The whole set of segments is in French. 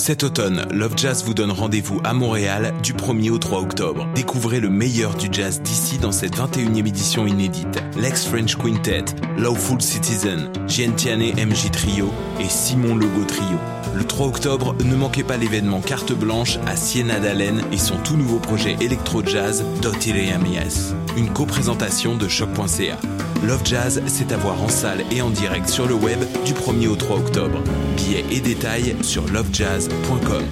Cet automne, Love Jazz vous donne rendez-vous à Montréal du 1er au 3 octobre. Découvrez le meilleur du jazz d'ici dans cette 21e édition inédite. Lex French Quintet, Lawful Citizen, Tiane MJ Trio et Simon Logo Trio. Le 3 octobre, ne manquez pas l'événement Carte Blanche à Siena d'Allen et son tout nouveau projet électro-jazz Dotireamias. Une co-présentation de choc.ca. Love Jazz, c'est à voir en salle et en direct sur le web du 1er au 3 octobre. Billets et détails sur lovejazz.com.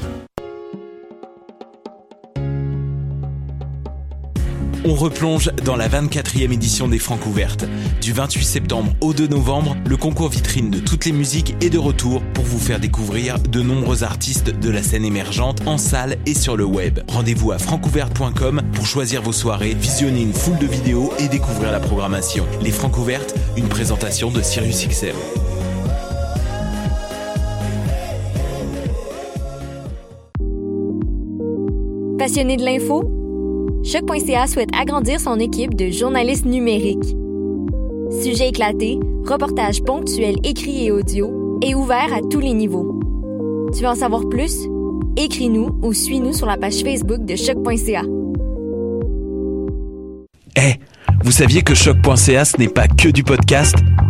On replonge dans la 24e édition des Francs ouvertes. Du 28 septembre au 2 novembre, le concours vitrine de toutes les musiques est de retour pour vous faire découvrir de nombreux artistes de la scène émergente en salle et sur le web. Rendez-vous à francouverte.com pour choisir vos soirées, visionner une foule de vidéos et découvrir la programmation. Les Francs ouvertes, une présentation de Sirius XM. Passionné de l'info? Choc.ca souhaite agrandir son équipe de journalistes numériques. Sujets éclatés, reportages ponctuels écrits et audio, et ouverts à tous les niveaux. Tu veux en savoir plus? Écris-nous ou suis-nous sur la page Facebook de Choc.ca. Eh, vous saviez que Choc.ca ce n'est pas que du podcast?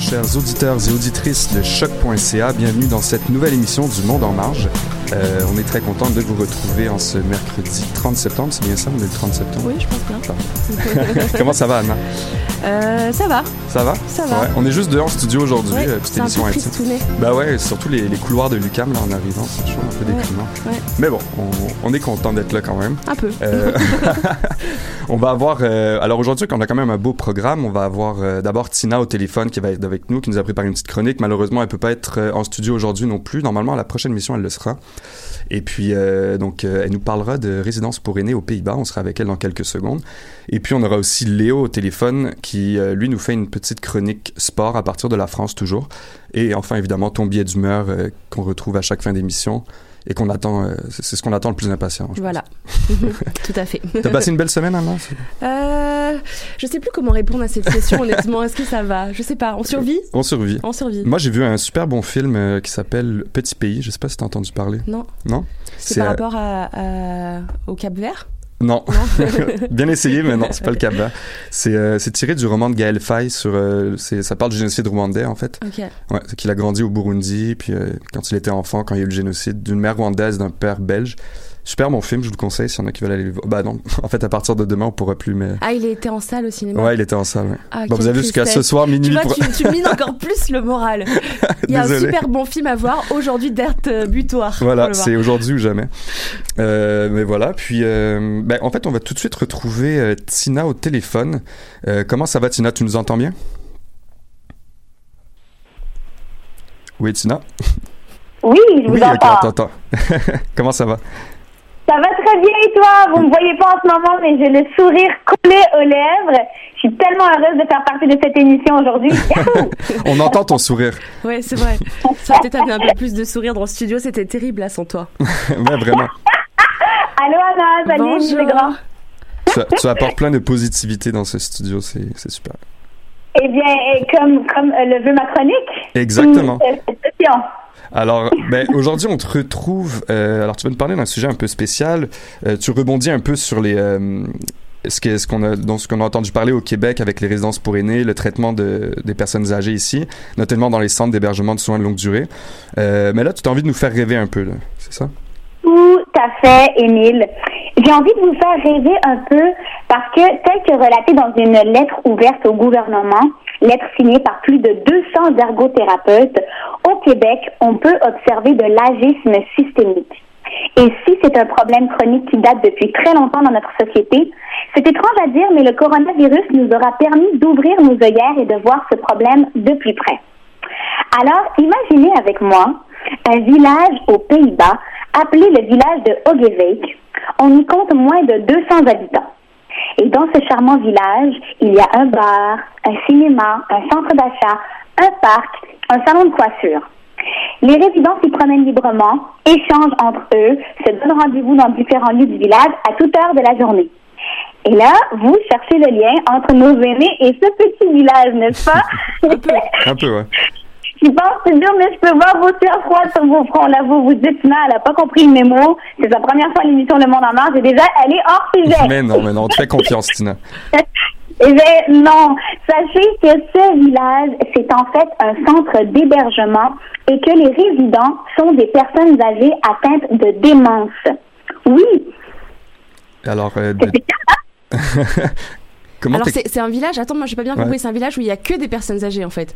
Bonjour chers auditeurs et auditrices de choc.ca, bienvenue dans cette nouvelle émission du Monde en marge. Euh, on est très content de vous retrouver en ce mercredi 30 septembre, c'est bien ça, on est le 30 septembre? Oui, je pense bien. Comment ça va Anna? Euh, ça va. Ça va? Ça va. Ouais, on est juste dehors en studio aujourd'hui, Ouais, euh, petite c'est un émission peu intime. Bah ouais, surtout les, les couloirs de Lucam là en arrivant, c'est toujours un peu Ouais, déprimant. Mais bon, on, on est content d'être là quand même. Un peu. Euh, on va avoir. euh, alors aujourd'hui, on a quand même un beau programme. On va avoir euh, d'abord Tina au téléphone qui va être avec nous, qui nous a préparé une petite chronique. Malheureusement, elle peut pas être euh, en studio aujourd'hui non plus. Normalement, à la prochaine mission, elle le sera. Et puis, donc, elle nous parlera de résidence pour aînés aux Pays-Bas. On sera avec elle dans quelques secondes. Et puis, on aura aussi Léo au téléphone qui, lui, nous fait une petite chronique sport à partir de la France toujours. Et enfin, évidemment, ton billet d'humeur qu'on retrouve à chaque fin d'émission et qu'on attend. euh, c'est ce qu'on attend le plus impatient. Voilà. Tout à fait. T'as passé une belle semaine, Anna? Euh, je sais plus comment répondre à cette question, honnêtement. Est-ce que ça va? Je sais pas. On survit? On survit. On survit. Moi, j'ai vu un super bon film euh, qui s'appelle Petit Pays. Je sais pas si t'as entendu parler. Non. Non? C'est par euh, rapport à, à- au Cap Vert? Non. Non. Bien essayé, mais non, c'est pas le cas. là. C'est euh, tiré du roman de Gaël Faye sur. euh, c'est- ça parle du génocide rwandais, en fait. ok. Ouais, c'est qu'il a grandi au Burundi, puis euh, quand il était enfant, quand il y a eu le génocide, d'une mère rwandaise, d'un père belge. Super bon film, je vous le conseille s'il y en a qui veulent aller le voir. Bah non, en fait, à partir de demain, on pourra plus, mais. Ah, il était en salle au cinéma Ouais, il était en salle, ouais. Ah, Bon, vous quelle avez jusqu'à ce soir, Tu minuit. vois, pour- tu, tu mines encore plus le moral. Il y a un super bon film à voir aujourd'hui d'Ert euh, Butoir. Voilà, c'est aujourd'hui ou jamais. Euh, mais voilà, puis euh, ben, en fait, on va tout de suite retrouver euh, Tina au téléphone. Euh, comment ça va, Tina? Tu nous entends bien? Oui, Tina? Oui, je vous Oui, entends. on t'entend. comment ça va? Ça va très bien et toi? Vous me voyez pas en ce moment, mais j'ai le sourire collé aux lèvres. Je suis tellement heureuse de faire partie de cette émission aujourd'hui. On entend ton sourire. Ouais, c'est vrai. Ça peut-être amené un peu plus de sourire dans le studio. C'était terrible là sans toi. ouais, vraiment. Allô Anna, salut, Bonjour. c'est grand. Tu, tu apportes plein de positivité dans ce studio, c'est c'est super. Eh bien, comme, comme euh, le veut ma chronique? Exactement. euh, cette session. Alors, ben, aujourd'hui, on te retrouve. euh, alors, tu vas nous parler d'un sujet un peu spécial. Euh, tu rebondis un peu sur les. euh, ce qu'on a, ce qu'on a entendu parler au Québec avec les résidences pour aînés, le traitement de, des personnes âgées ici, notamment dans les centres d'hébergement de soins de longue durée. Mais là, tu as envie de nous faire rêver un peu, c'est ça? Tout à fait, Émile. J'ai envie de vous faire rêver un peu parce que, tel que relaté dans une lettre ouverte au gouvernement, lettre signée par plus de 200 ergothérapeutes, au Québec, on peut observer de l'agisme systémique. Et si c'est un problème chronique qui date depuis très longtemps dans notre société, c'est étrange à dire, mais le coronavirus nous aura permis d'ouvrir nos œillères et de voir ce problème de plus près. Alors, imaginez avec moi un village aux Pays-Bas appelé le village de Hogeveik. On y compte moins de 200 habitants. Et dans ce charmant village, il y a un bar, un cinéma, un centre d'achat, un parc, un salon de coiffure. Les résidents s'y promènent librement, échangent entre eux, se donnent rendez-vous dans différents lieux du village à toute heure de la journée. Et là, vous cherchez le lien entre nos aînés et ce petit village, n'est-ce pas? Un peu, ouais. Je pense toujours, mais je peux voir vos sueurs froides sur vos fronts. Là, vous vous dites, non, elle n'a pas compris le mémo. C'est sa première fois à l'émission Le Monde en marche. Et déjà, elle est hors sujet. Mais non, mais non, tu fais confiance, Tina. Eh bien, non. Sachez que ce village, c'est en fait un centre d'hébergement et que les résidents sont des personnes âgées atteintes de démence. Oui. Alors, euh, de- comment Alors c'est c'est un village, attends, moi j'ai pas bien Ouais. compris, c'est un village où il y a que des personnes âgées en fait.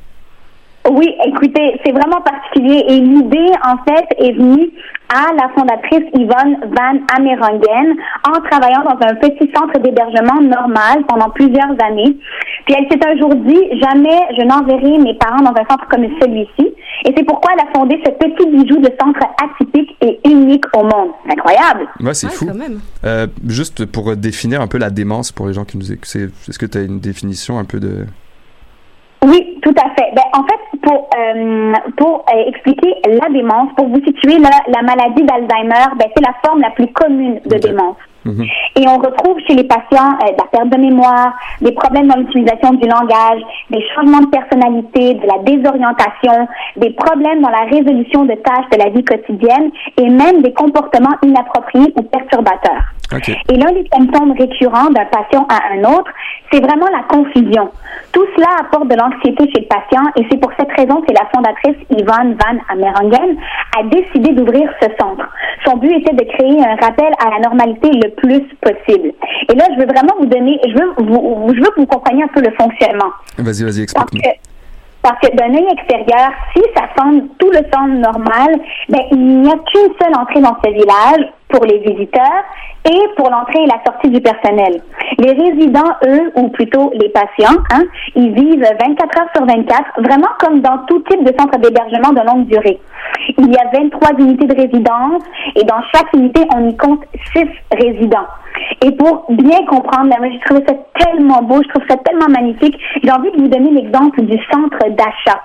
Oui, écoutez, c'est vraiment particulier et l'idée, en fait, est venue à la fondatrice Yvonne Van Amerongen en travaillant dans un petit centre d'hébergement normal pendant plusieurs années. Puis elle s'est un jour dit, jamais je n'enverrai mes parents dans un centre comme celui-ci. Et c'est pourquoi elle a fondé ce petit bijou de centre atypique et unique au monde. C'est incroyable. Ouais, c'est Ouais, fou. quand même. Euh, juste pour définir un peu la démence pour les gens qui nous écoutent, c'est- est-ce que tu as une définition un peu de... Tout à fait. Ben, en fait, pour euh, pour euh, expliquer la démence, pour vous situer la, la maladie d'Alzheimer, ben, c'est la forme la plus commune de démence. Mhm. Et on retrouve chez les patients euh, de la perte de mémoire, des problèmes dans l'utilisation du langage, des changements de personnalité, de la désorientation, des problèmes dans la résolution de tâches de la vie quotidienne et même des comportements inappropriés ou perturbateurs. Et l'un des symptômes récurrents d'un patient à un autre, c'est vraiment la confusion. Tout cela apporte de l'anxiété chez le patient et c'est pour cette raison que la fondatrice Yvonne Van Amerongen a décidé d'ouvrir ce centre. Son but était de créer un rappel à la normalité le plus possible. Et là, je veux vraiment vous donner, je veux vous, je veux que vous compreniez un peu le fonctionnement. Vas-y, vas-y, explique-nous. que, parce que d'un œil extérieur, si ça semble tout le semble normal, ben, il n'y a qu'une seule entrée dans ce village pour les visiteurs et pour l'entrée et la sortie du personnel. Les résidents, eux, ou plutôt les patients, hein, ils vivent 24 heures sur 24, vraiment comme dans tout type de centre d'hébergement de longue durée. Il y a 23 unités de résidence et dans chaque unité, on y compte 6 résidents. Et pour bien comprendre, là, moi, j'ai trouvé ça tellement beau, je trouve ça tellement magnifique. J'ai envie de vous donner l'exemple du centre d'achat.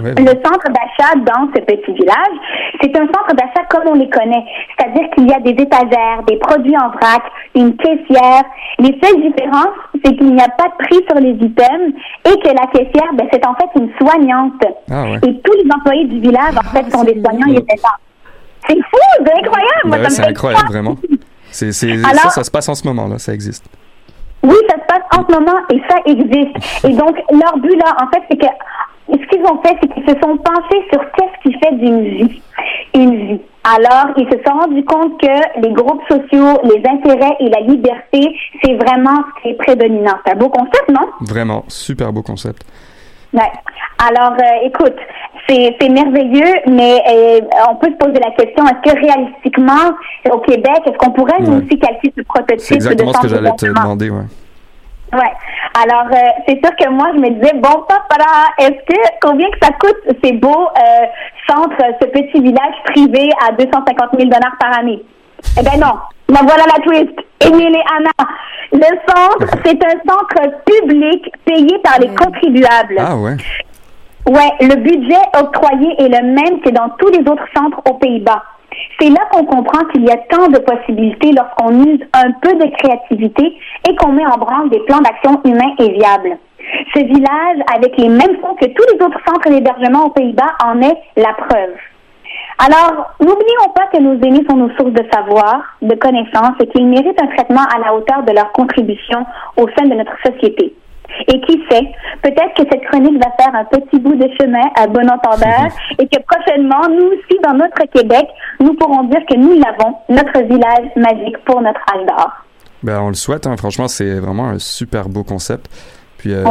Le centre d'achat dans ce petit village, c'est un centre d'achat comme on les connaît. C'est-à-dire qu'il y a des étagères, des produits en vrac, une caissière. Les seules différences, c'est qu'il n'y a pas de prix sur les items et que la caissière, ben, c'est en fait une soignante. Ah ouais. Et tous les employés du village, en fait, sont des soignants et étaient là. C'est fou, c'est incroyable. Ben ouais, me c'est incroyable, vraiment. C'est, Alors- ça, ça se passe en ce moment, là, ça existe. Oui, ça se passe en ce moment et ça existe. Et donc, leur but là, en fait, c'est que ce qu'ils ont fait, c'est qu'ils se sont penchés sur qu'est-ce qui fait d'une vie une vie. Alors, ils se sont rendus compte que les groupes sociaux, les intérêts et la liberté, c'est vraiment ce qui est prédominant. C'est un beau concept, non? Vraiment, super beau concept. Ouais. Alors, euh, écoute, c'est merveilleux, mais euh, on peut se poser la question est-ce que réalistiquement, au Québec, est-ce qu'on pourrait nous aussi calculer ce prototype C'est exactement de ce que j'allais te demander, ouais. Ouais. Alors, euh, c'est sûr que moi, je me disais, bon, papa, est-ce que, combien que ça coûte ces beaux euh, centres, ce petit village privé à 250 000 dollars par année? Eh ben non. Mais voilà la twist. Émile et Anna. Le centre, c'est un centre public payé par les contribuables. Ah ouais. Ouais, le budget octroyé est le même que dans tous les autres centres aux Pays-Bas. C'est là qu'on comprend qu'il y a tant de possibilités lorsqu'on use un peu de créativité et qu'on met en branle des plans d'action humains et viables. Ce village, avec les mêmes fonds que tous les autres centres d'hébergement aux Pays-Bas, en est la preuve. Alors, n'oublions pas que nos aînés sont nos sources de savoir, de connaissances et qu'ils méritent un traitement à la hauteur de leur contribution au sein de notre société. Et qui sait, peut-être que cette chronique va faire un petit bout de chemin à bon entendeur et que prochainement, nous aussi, dans notre Québec, nous pourrons dire que nous l'avons, notre village magique pour notre âge d'or. Ben, on le souhaite, hein. franchement, c'est vraiment un super beau concept. Puis, euh,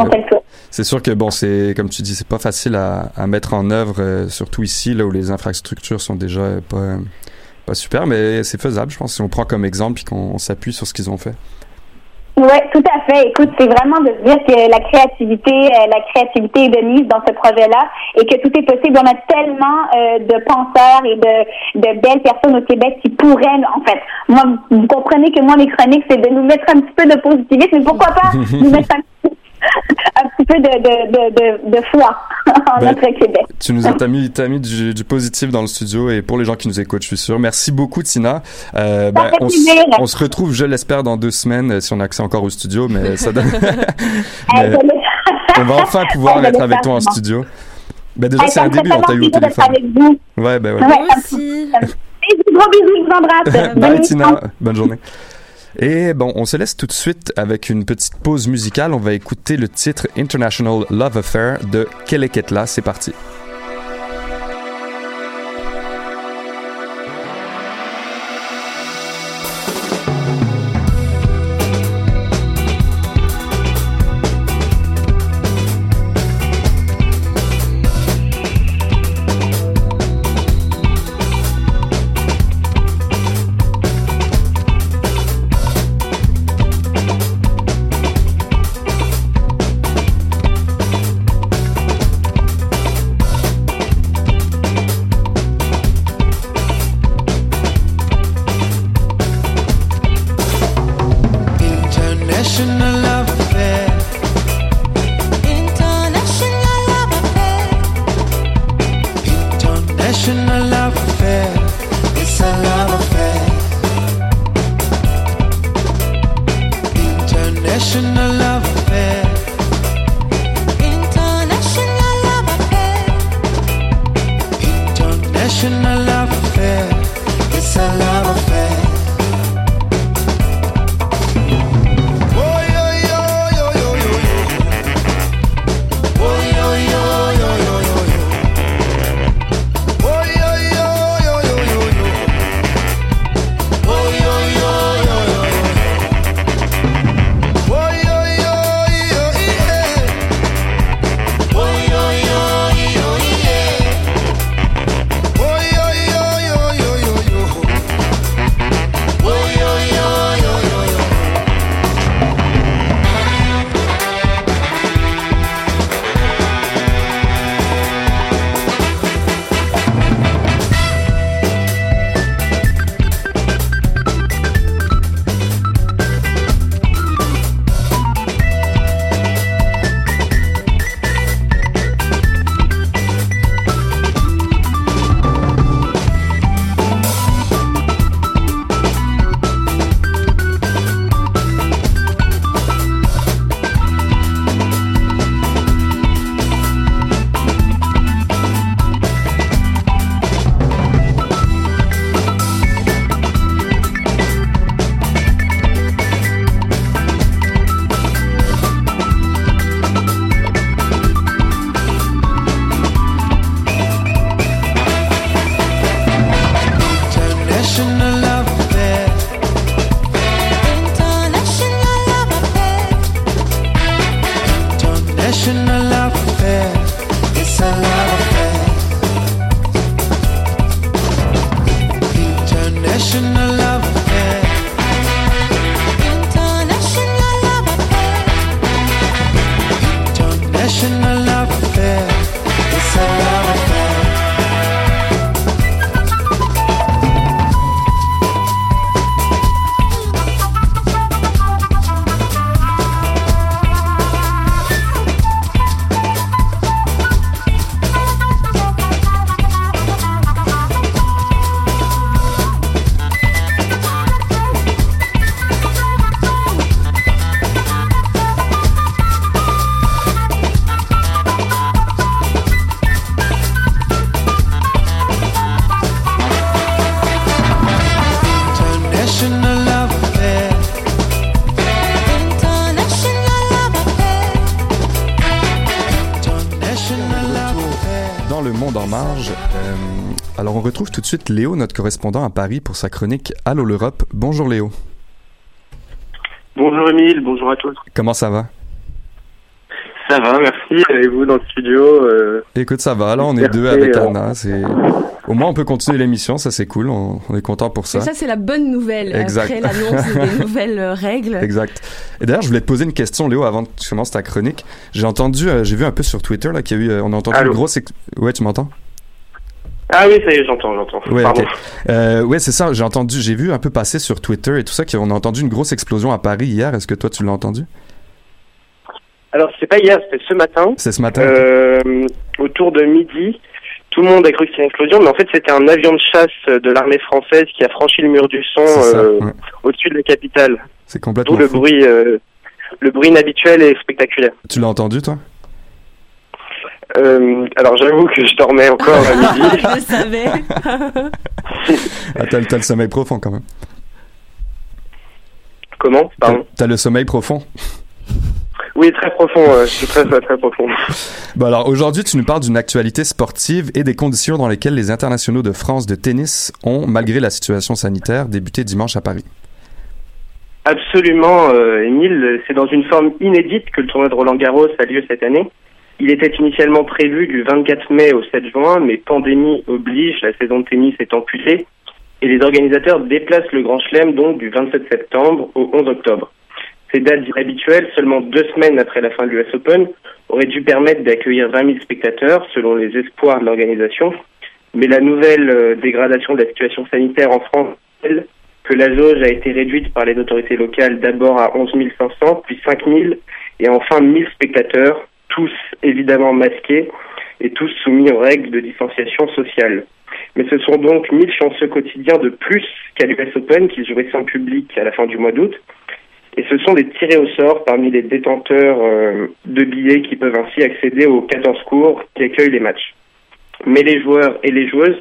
c'est sûr que, bon, c'est, comme tu dis, c'est pas facile à, à mettre en œuvre, euh, surtout ici, là où les infrastructures sont déjà euh, pas, Pas super, mais c'est faisable, je pense, si on prend comme exemple et qu'on s'appuie sur ce qu'ils ont fait. Oui, tout à fait. Écoute, c'est vraiment de se dire que la créativité, euh, la créativité est de mise dans ce projet-là et que tout est possible. On a tellement euh, de penseurs et de, de belles personnes au Québec qui pourraient, en fait, moi, vous comprenez que moi, mes chroniques, c'est de nous mettre un petit peu de positivisme, mais pourquoi pas nous mettre un un petit peu de, de, de, de, foi en Ben, notre Québec. Tu nous as mis, t'as mis du, du positif dans le studio et pour les gens qui nous écoutent, je suis sûr. Merci beaucoup, Tina. Euh, ben, on, se retrouve, je l'espère, dans deux semaines euh, si on a accès encore au studio, mais ça donne. Eh, Mais on va enfin pouvoir être avec toi en studio. Ben déjà, Eh, c'est un début, on t'a eu au téléphone. avec vous. Ouais, ben ouais. Ouais, Moi aussi. Bisous, gros bisous, je vous embrasse. Bye. Tina. Bonne journée. Et bon, on se laisse tout de suite avec une petite pause musicale. On va écouter le titre International Love Affair de Keleketla. C'est parti. Suite Léo, notre correspondant à Paris, pour sa chronique Allô l'Europe. Bonjour Léo. Bonjour Émile, bonjour à tous. Comment ça va? Ça va, merci. Et vous dans le studio euh, Écoute, ça va, là, on est Merci, deux avec euh. Anna. C'est... Au moins, on peut continuer l'émission, ça c'est cool, on, on est content pour ça. Et ça, c'est la bonne nouvelle Exact. après l'annonce des nouvelles euh, règles. Exact. Et d'ailleurs, je voulais te poser une question, Léo, avant que tu commences ta chronique. J'ai entendu, euh, j'ai vu un peu sur Twitter là qu'il y a eu, euh, on a entendu Allô? une grosse. Ouais, tu m'entends? Ah oui, ça y est, j'entends, j'entends. Ouais, Pardon. Euh, ouais, c'est ça. J'ai entendu, j'ai vu un peu passer sur Twitter et tout ça qu'on a entendu une grosse explosion à Paris hier. Est-ce que toi tu l'as entendu? Alors, c'est pas hier, c'était ce matin. C'est ce matin. Euh, autour de midi, tout le monde a cru que c'était une explosion, mais en fait, c'était un avion de chasse de l'armée française qui a franchi le mur du son euh, ouais. au-dessus de la capitale. C'est D'où complètement le fou. bruit, le bruit inhabituel et spectaculaire. Tu l'as entendu, toi? Euh, alors, j'avoue que je dormais encore à midi. Je le savais. ah, T'as t'as le sommeil profond quand même. Comment? Pardon? T'as le sommeil profond? Oui, très profond. euh, c'est très, très, très profond. Bon alors aujourd'hui, tu nous parles d'une actualité sportive et des conditions dans lesquelles les internationaux de France de tennis ont, malgré la situation sanitaire, débuté dimanche à Paris. Absolument, euh, Émile. C'est dans une forme inédite que le tournoi de Roland Garros a lieu cette année. Il était initialement prévu du 24 mai au 7 juin, mais pandémie oblige, la saison de tennis est amputée, et les organisateurs déplacent le Grand Chelem donc du 27 septembre au 11 octobre. Ces dates inhabituelles, seulement deux semaines après la fin de l'US Open, auraient dû permettre d'accueillir 20 000 spectateurs, selon les espoirs de l'organisation. Mais la nouvelle euh, dégradation de la situation sanitaire en France, elle, que la jauge a été réduite par les autorités locales d'abord à 11 500, puis 5 000, et enfin 1000 spectateurs, tous évidemment masqués et tous soumis aux règles de distanciation sociale. Mais ce sont donc 1000 chanceux quotidiens de plus qu'à l'US Open qui joueraient sans public à la fin du mois d'août. Et ce sont des tirés au sort parmi les détenteurs euh, de billets qui peuvent ainsi accéder aux 14 cours qui accueillent les matchs. Mais les joueurs et les joueuses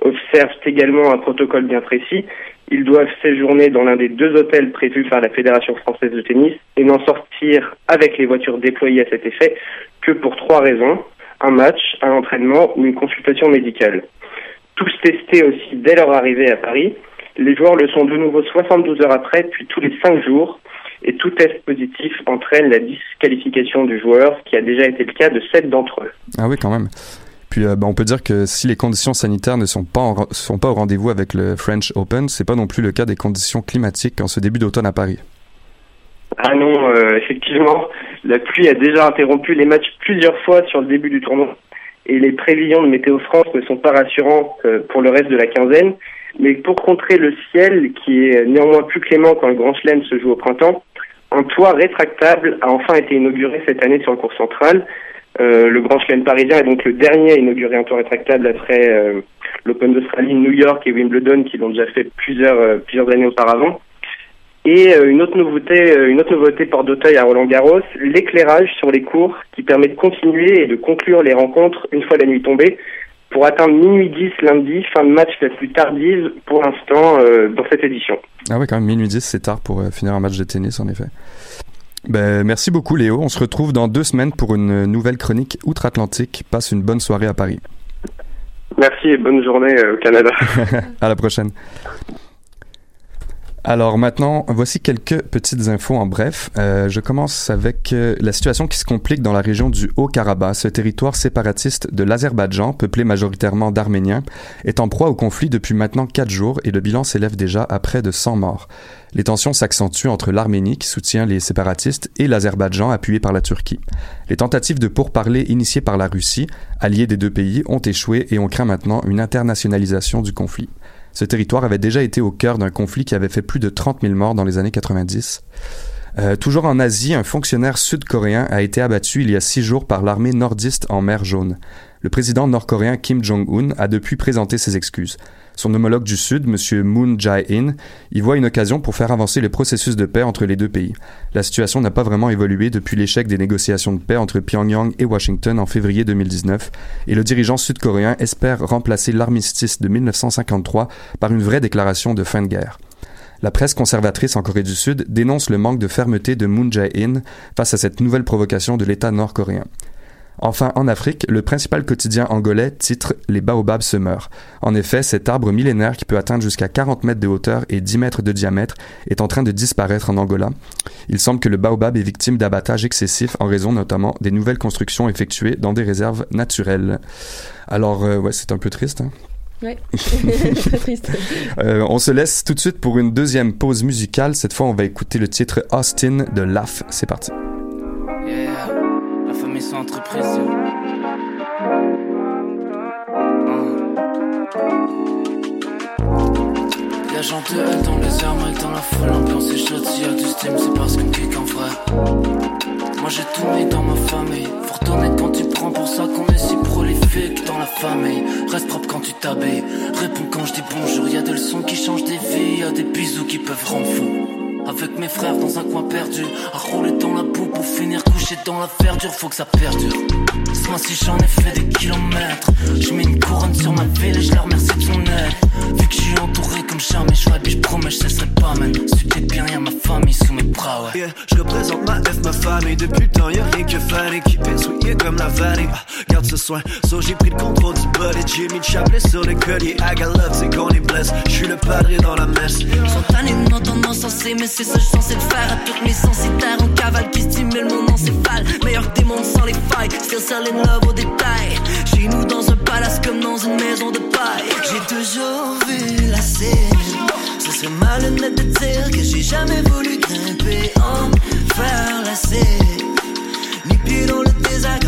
observent également un protocole bien précis. Ils doivent séjourner dans l'un des deux hôtels prévus par la Fédération française de tennis et n'en sortir avec les voitures déployées à cet effet que pour trois raisons. Un match, un entraînement ou une consultation médicale. Tous testés aussi dès leur arrivée à Paris. Les joueurs le sont de nouveau 72 heures après, puis tous les 5 jours. Et tout test positif entraîne la disqualification du joueur, ce qui a déjà été le cas de 7 d'entre eux. Ah oui, quand même. Puis euh, ben, on peut dire que si les conditions sanitaires ne sont pas, en- sont pas au rendez-vous avec le French Open, c'est pas non plus le cas des conditions climatiques en ce début d'automne à Paris. Ah non, euh, effectivement, la pluie a déjà interrompu les matchs plusieurs fois sur le début du tournoi. Et les prévisions de Météo France ne sont pas rassurantes euh, pour le reste de la quinzaine. Mais pour contrer le ciel, qui est néanmoins plus clément quand le Grand Chelem se joue au printemps, un toit rétractable a enfin été inauguré cette année sur le cours central. Euh, le Grand Chelem parisien est donc le dernier à inaugurer un toit rétractable après euh, l'Open d'Australie, New York et Wimbledon qui l'ont déjà fait plusieurs, euh, années auparavant. Et une autre nouveauté, une autre nouveauté porte d'Auteuil à Roland Garros, l'éclairage sur les cours qui permet de continuer et de conclure les rencontres une fois la nuit tombée pour atteindre minuit 10 lundi, fin de match la plus tardive pour l'instant dans cette édition. Ah oui, quand même, minuit 10, c'est tard pour finir un match de tennis, en effet. Ben, merci beaucoup, Léo. On se retrouve dans deux semaines pour une nouvelle chronique outre-Atlantique. Passe une bonne soirée à Paris. Merci et bonne journée euh, au Canada. à la prochaine. Alors maintenant, voici quelques petites infos en bref. Euh, je commence avec euh, la situation qui se complique dans la région du Haut-Karabakh. Ce territoire séparatiste de l'Azerbaïdjan, peuplé majoritairement d'Arméniens, est en proie au conflit depuis maintenant quatre jours et le bilan s'élève déjà à près de 100 morts. Les tensions s'accentuent entre l'Arménie, qui soutient les séparatistes, et l'Azerbaïdjan, appuyé par la Turquie. Les tentatives de pourparlers initiées par la Russie, alliée des deux pays, ont échoué et on craint maintenant une internationalisation du conflit. Ce territoire avait déjà été au cœur d'un conflit qui avait fait plus de 30 000 morts dans les années 90. Euh, toujours en Asie, un fonctionnaire sud-coréen a été abattu il y a six jours par l'armée nordiste en mer Jaune. Le président nord-coréen Kim Jong-un a depuis présenté ses excuses. Son homologue du Sud, M. Moon Jae-in, y voit une occasion pour faire avancer le processus de paix entre les deux pays. La situation n'a pas vraiment évolué depuis l'échec des négociations de paix entre Pyongyang et Washington en février 2019, et le dirigeant sud-coréen espère remplacer l'armistice de 1953 par une vraie déclaration de fin de guerre. La presse conservatrice en Corée du Sud dénonce le manque de fermeté de Moon Jae-in face à cette nouvelle provocation de l'État nord-coréen. Enfin, en Afrique, le principal quotidien angolais titre Les baobabs se meurent. En effet, cet arbre millénaire qui peut atteindre jusqu'à 40 mètres de hauteur et 10 mètres de diamètre est en train de disparaître en Angola. Il semble que le baobab est victime d'abattage excessif en raison notamment des nouvelles constructions effectuées dans des réserves naturelles. Alors, euh, ouais, c'est un peu triste. Hein? Ouais, très triste. Euh, on se laisse tout de suite pour une deuxième pause musicale. Cette fois, on va écouter le titre Austin de LAF. C'est parti. Yeah, la famille sans entreprise. Y'a gens de dans les airs, mal dans la foule, l'ambiance est chaude, s'il y a du steam, c'est parce qu'on kick en vrai. Moi j'ai tout mis dans ma famille, faut retourner quand tu prends pour ça qu'on est si prolifique dans la famille. Reste propre quand tu t'habilles, réponds quand je dis bonjour, y a des leçons qui changent des vies, y a des bisous qui peuvent rendre fou. Avec mes frères dans un coin perdu, à rouler dans la boue pour finir couché dans la verdure, faut que ça perdure. Ce mois-ci j'en ai fait des kilomètres, je mets une couronne sur ma ville et je leur remercie de son aide. Vu que je suis entouré comme jamais, je je promets, je cesserai pas, man. C'était bien, y'a ma famille sous mes bras, ouais. Yeah, je représente ma F, ma famille Depuis le temps y'a rien que faire Équipé, souillé comme la vanille Ah, Garde ce soin, so j'ai pris le contrôle du bullet J'ai mis le chapelet sur le collier I got love, c'est qu'on est blesse J'suis le padré dans la messe Spontanément tendance sensée, mais c'est ça que je censé le faire. À toutes mes sensitaires en cavale qui stimule mon Meilleur que des mondes sans les failles, still selling love au détail. Chez nous dans un palace comme dans une maison de paille. J'ai toujours vu la scène. Ce serait malhonnête de dire que j'ai jamais voulu grimper en faire la scène. Ni pied dans le désert,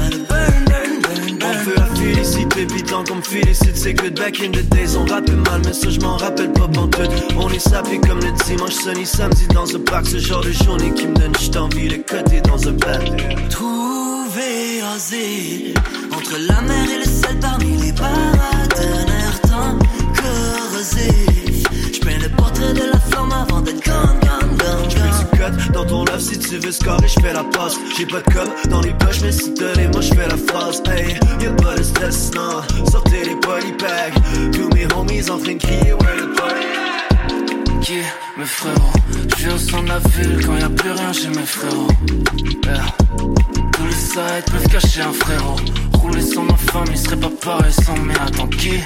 qu'on me félicite C'est que back in the days on rappelle mal Mais ça je m'en rappelle pas pantoute. On est sapé comme le dimanche sunny samedi dans un parc Ce genre de journée qui me donne juste envie de côté dans un bar. Trouver asile entre la mer et le sel parmi les paratonnerres tant corrosifs. J'peins le portrait de la flamme avant d'être gone, dans ton love si tu veux scorer, j'fais la passe. J'ai pas de com dans les poches, mais si t'as les moi j'fais la phrase. Hey, y'a pas de stress, non. Sortez les polypacks. Tous mes homies en train de crier, where the party? Qui mes frérots? Je au centre de la ville quand y a plus rien chez mes frérots. Yeah. Tous les sites peuvent cacher un frérot. Rouler sans ma famille serait pas pareil sans mais attends qui?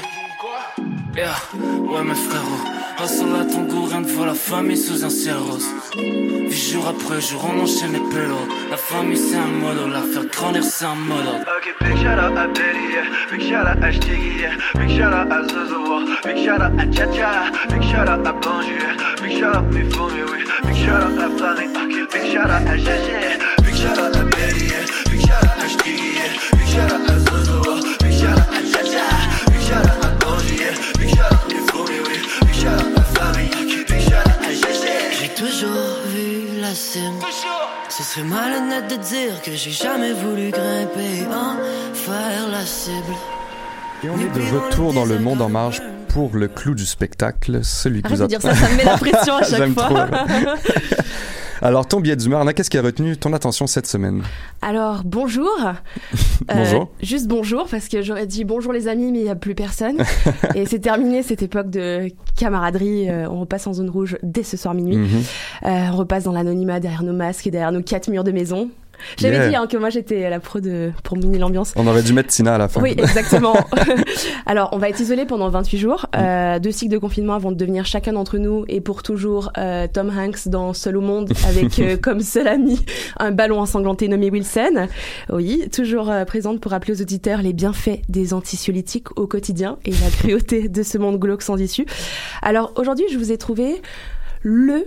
Yeah, ouais mes frérots. À ton goût, rien de voir la famille sous un ciel rose. Puis jour après jour, on enchaîne les pélos. La famille c'est un modo, la faire grandir c'est un modo. Ok, big shout out à Betty. Big shout out à yeah. Big shout out à Zozo, Big shout out à Cha-Cha. Big shout out à Banju. Big shout out mes familles, oui. Big shout out à Paris, ok. Big shout out à Gégé. Big shout out à Betty. Big shout out serait malhonnête de dire que j'ai jamais voulu grimper en faire la cible. Et on est de retour dans le monde en marge pour le clou du spectacle, celui que Arrête vous de dire ça, ça me met la pression à chaque fois. Alors, ton billet d'humeur, Anna, qu'est-ce qui a retenu ton attention cette semaine? Alors, bonjour. Euh, Bonjour. juste bonjour, parce que j'aurais dit bonjour les amis, mais il n'y a plus personne. et c'est terminé cette époque de camaraderie. Euh, on repasse en zone rouge dès ce soir minuit. Mhm. Euh, on repasse dans l'anonymat derrière nos masques et derrière nos quatre murs de maison. J'avais Yeah. dit hein, que moi j'étais la pro de, pour miner l'ambiance. On aurait dû mettre Tina à la fin. Oui, exactement. Alors, on va être isolé pendant 28 jours. Euh, deux cycles de confinement vont devenir chacun d'entre nous et pour toujours euh, Tom Hanks dans Seul au monde avec euh, comme seul ami un ballon ensanglanté nommé Wilson. Oui, toujours présente pour rappeler aux auditeurs les bienfaits des anxiolytiques au quotidien et la cruauté de ce monde glauque sans issue. Alors, aujourd'hui, je vous ai trouvé le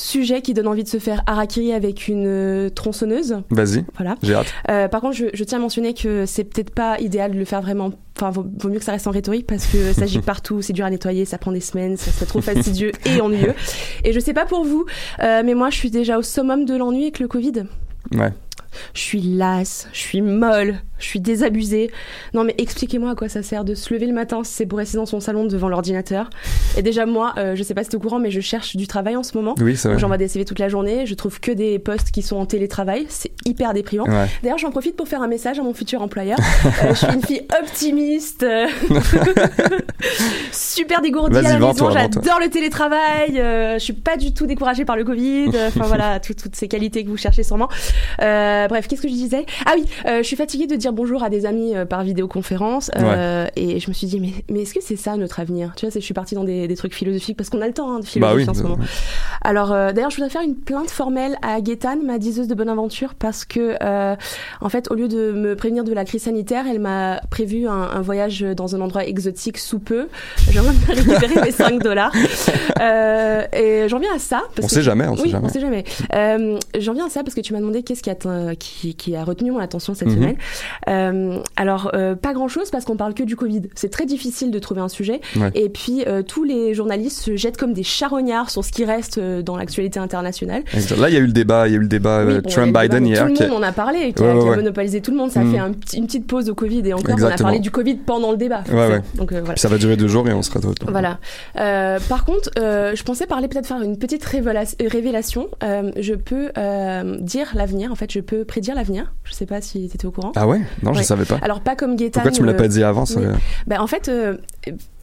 sujet qui donne envie de se faire harakiri avec une euh, tronçonneuse. Vas-y, Voilà. j'ai hâte. Euh, par contre, je, je tiens à mentionner que c'est peut-être pas idéal de le faire vraiment. Enfin, vaut, vaut mieux que ça reste en rhétorique parce que ça gicle partout, c'est dur à nettoyer, ça prend des semaines, ça serait trop fastidieux et ennuyeux. Et je sais pas pour vous, euh, mais moi, je suis déjà au summum de l'ennui avec le Covid. Ouais. Je suis lasse, je suis molle, je suis désabusée. Non mais expliquez-moi à quoi ça sert de se lever le matin si c'est pour rester dans son salon devant l'ordinateur. Et déjà moi, euh, je sais pas si t'es au courant, mais je cherche du travail en ce moment. Oui, c'est vrai. J'envoie des CV toute la journée, je trouve que des postes qui sont en télétravail, c'est hyper déprimant. Ouais. D'ailleurs, j'en profite pour faire un message à mon futur employeur. Euh, je suis une fille optimiste, euh, super dégourdie à la maison. J'adore le télétravail. euh, je suis pas du tout découragée par le Covid. Enfin voilà, tout- toutes ces qualités que vous cherchez sûrement. Euh, Euh, bref, qu'est-ce que je disais? Ah oui, euh, je suis fatiguée de dire bonjour à des amis euh, par vidéoconférence et je me suis dit mais, mais est-ce que c'est ça notre avenir? Tu vois, je suis partie dans des, des trucs philosophiques parce qu'on a le temps hein, de philosopher Bah oui. en ce moment. Alors d'ailleurs, je voudrais faire une plainte formelle à Gaëtane, ma diseuse de bonne aventure, parce que en fait, au lieu de me prévenir de la crise sanitaire, elle m'a prévu un, un voyage dans un endroit exotique sous peu. J'aimerais récupérer mes 5 dollars. Et j'en viens à ça. Parce On que- sait jamais, on sait oui, jamais. on sait jamais. J'en viens à ça parce que tu m'as demandé qu'est-ce qui a, t- qui, qui a retenu mon attention cette Mhm. semaine. Euh, alors, euh, pas grand-chose parce qu'on parle que du Covid. C'est très difficile de trouver un sujet. Ouais. Et puis, euh, tous les journalistes se jettent comme des charognards sur ce qui reste euh, dans l'actualité internationale. Là, il y a eu le débat, il y a eu le débat Oui, euh, Trump-Biden hier. Tout le monde en a parlé, qui, a, ouais, monopolisé tout le monde. Ça a Mhm. fait un petit- une petite pause au Covid et encore, on a parlé du Covid pendant le débat. Donc, euh, voilà. Ça va durer deux jours et on sera retour. Voilà. Euh, par contre, euh, je pensais parler peut-être faire une petite révéla- euh, révélation. Euh, je peux euh, dire l'avenir. En fait, je peux prédire l'avenir. Je sais pas si tu étais au courant. Ah ouais? Non, je Ouais. savais pas. Alors pas comme Gaëtan. Pourquoi tu me l'as euh, pas dit avant? Ça. Ben, en fait, euh,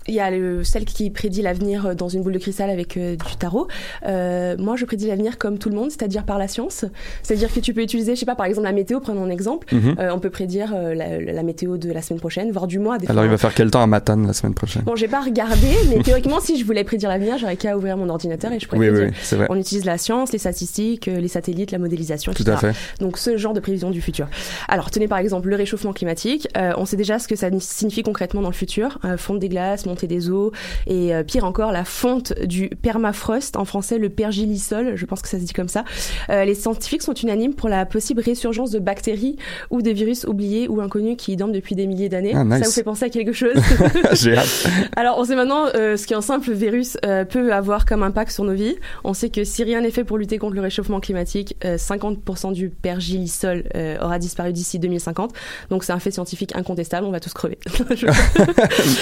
il y a le, celle qui prédit l'avenir dans une boule de cristal avec euh, du tarot. Euh, moi, je prédis l'avenir comme tout le monde, c'est-à-dire par la science. C'est-à-dire que tu peux utiliser, je sais pas, par exemple la météo, prenons un exemple. Mhm. Euh, on peut prédire euh, la, la météo de la semaine prochaine, voire du mois. Des Alors, il va faire quel temps à Matane la semaine prochaine? Bon, j'ai pas regardé, mais théoriquement, si je voulais prédire l'avenir, j'aurais qu'à ouvrir mon ordinateur et je pourrais Oui, oui, prédire. oui, c'est vrai. On utilise la science, les statistiques, euh, les satellites, la modélisation, Tout etc. à fait. Donc, ce genre de prévision du futur. Alors, tenez par exemple le réchauffement climatique. Euh, on sait déjà ce que ça signifie concrètement dans le futur. Euh, fonte des glaces, montée des eaux et euh, pire encore, la fonte du permafrost, en français le pergélisol, je pense que ça se dit comme ça. Euh, les scientifiques sont unanimes pour la possible résurgence de bactéries ou de virus oubliés ou inconnus qui dorment depuis des milliers d'années. Ah, nice. Ça vous fait penser à quelque chose J'ai hâte. alors, on sait maintenant euh, ce qu'un simple virus euh, peut avoir comme impact sur nos vies. On sait que si rien n'est fait pour lutter contre le réchauffement climatique, euh, 50% du pergélisol euh, aura disparu d'ici 2050. Donc, c'est un fait scientifique incontestable. On va tous crever.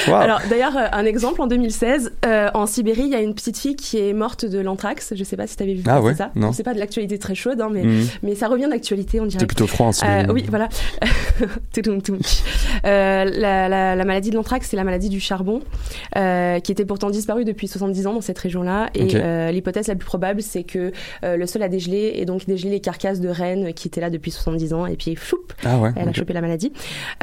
Wow. Alors, d'ailleurs, un exemple en 2016, euh, en Sibérie, il y a une petite fille qui est morte de l'anthrax. Je sais pas si tu avais vu Ah ouais, ça. non. C'est pas de l'actualité très chaude, hein, mais, Mhm. mais ça revient d'actualité, on dirait. C'était plutôt froid en Sibérie. Euh, oui, voilà. Euh, la, la- la maladie de l'anthrax, c'est la maladie du charbon, euh, qui était pourtant disparue depuis 70 ans dans cette région-là. Et euh, l'hypothèse la plus probable, c'est que euh, le sol a dégelé et donc dégelé les carcasses de rennes qui étaient là depuis 70 ans. Et puis, choup, Ah ouais. elle a chopé la maladie.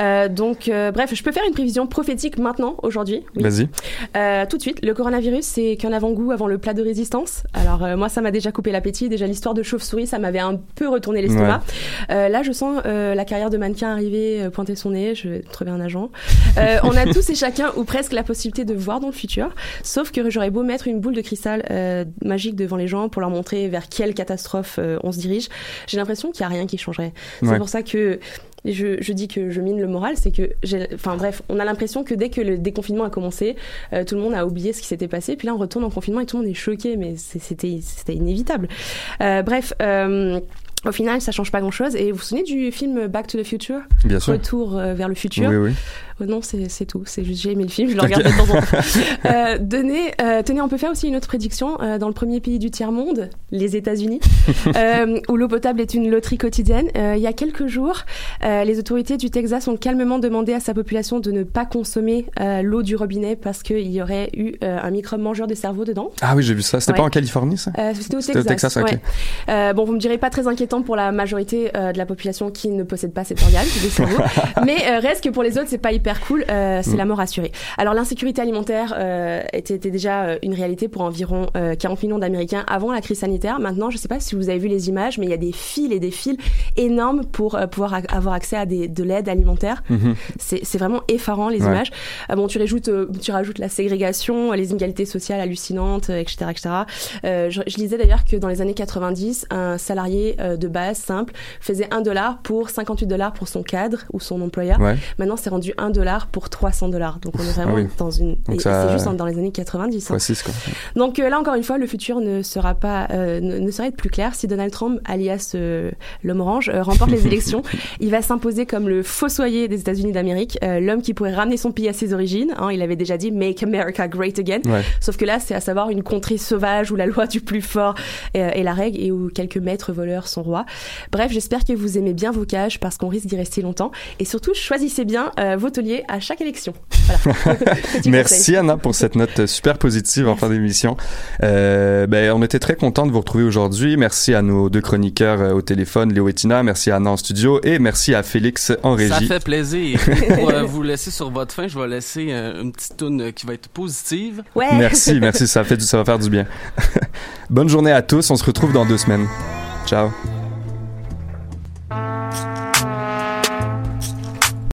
Euh, donc, euh, bref, je peux faire une prévision prophétique maintenant, aujourd'hui. Oui. Vas-y. Euh, tout de suite, le coronavirus, c'est qu'un avant-goût avant le plat de résistance. Alors euh, moi, ça m'a déjà coupé l'appétit. Déjà l'histoire de chauve-souris, ça m'avait un peu retourné l'estomac. Euh, là, je sens la carrière de mannequin arriver, pointer son nez. Je vais trouver un agent. On a tous et chacun ou presque la possibilité de voir dans le futur. Sauf que j'aurais beau mettre une boule de cristal magique devant les gens pour leur montrer vers quelle catastrophe on se dirige, j'ai l'impression qu'il y a rien qui changerait. C'est Ouais. pour ça que je, je dis que je mine le moral, c'est que enfin bref, on a l'impression que dès que le déconfinement a commencé, euh, tout le monde a oublié ce qui s'était passé, puis là on retourne en confinement et tout le monde est choqué, mais c'était inévitable. Euh, bref. Euh, au final, ça change pas grand-chose. Et vous vous souvenez du film Back to the Future? Bien sûr. Retour euh, vers le futur? Oui, oui. Euh, non, c'est tout. C'est juste j'ai aimé le film, je le regarde de temps en temps. Euh, donnez, euh, tenez, on peut faire aussi une autre prédiction dans le premier pays du tiers monde, les États-Unis, où l'eau potable est une loterie quotidienne. Il y a quelques jours, les autorités du Texas ont calmement demandé à sa population de ne pas consommer l'eau du robinet parce qu'il y aurait eu un microbe mangeur de cerveau dedans. Ah oui, j'ai vu ça. C'était Ouais. pas en Californie, ça? C'était au Texas. Ouais. Bon, vous me direz pas très inquiétant pour la majorité euh, de la population qui ne possède pas cet organe, des cerveaux. mais euh, reste que pour les autres, c'est pas hyper cool. Euh, c'est Mm. la mort assurée. Alors l'insécurité alimentaire était, était déjà une réalité pour environ euh, 40 millions d'Américains avant la crise sanitaire. Maintenant, je sais pas si vous avez vu les images, mais il y a des fils et des fils énormes pour pouvoir avoir accès à des, de l'aide alimentaire. Mhm. C'est vraiment effarant les Ouais. images. Ah bon, tu rajoutes, tu rajoutes la ségrégation, les inégalités sociales hallucinantes, etc., etc. Euh, je, je lisais d'ailleurs que dans les années 90, un salarié euh, de base simple faisait 1 dollar pour 58 dollars pour son cadre ou son employeur. Ouais. Maintenant, c'est rendu 1 dollar pour 300 dollars. Donc on est vraiment Ah oui. dans une. Ça- C'est juste dans- les années 90. hein. Fois 6, quoi. Donc euh, là encore une fois, le futur ne sera pas, euh, ne, être plus clair si Donald Trump, alias euh, l'homme orange, remporte les élections. Il va s'imposer comme le fossoyer des États-Unis d'Amérique, l'homme qui pourrait ramener son pays à ses origines. hein. il avait déjà dit Make America Great Again. Ouais. Sauf que là, c'est à savoir une contrée sauvage où la loi du plus fort est la règle et où quelques maîtres voleurs sont Bref, j'espère que vous aimez bien vos cages parce qu'on risque d'y rester longtemps. Et surtout, choisissez bien euh, vos tauliers à chaque élection. Voilà. Merci. Anna pour cette note super positive en fin d'émission. Euh, ben, on était très content de vous retrouver aujourd'hui. Merci à nos deux chroniqueurs euh, au téléphone, Léo et Tina. Merci à Anna en studio et merci à Félix en Ça régie. fait plaisir. Pour euh, vous laisser sur votre fin, je vais laisser euh, une petite toune qui va être positive. Ouais. Merci, merci, ça fait du, ça va faire du bien. Bonne journée à tous. On se retrouve dans deux semaines. Ciao.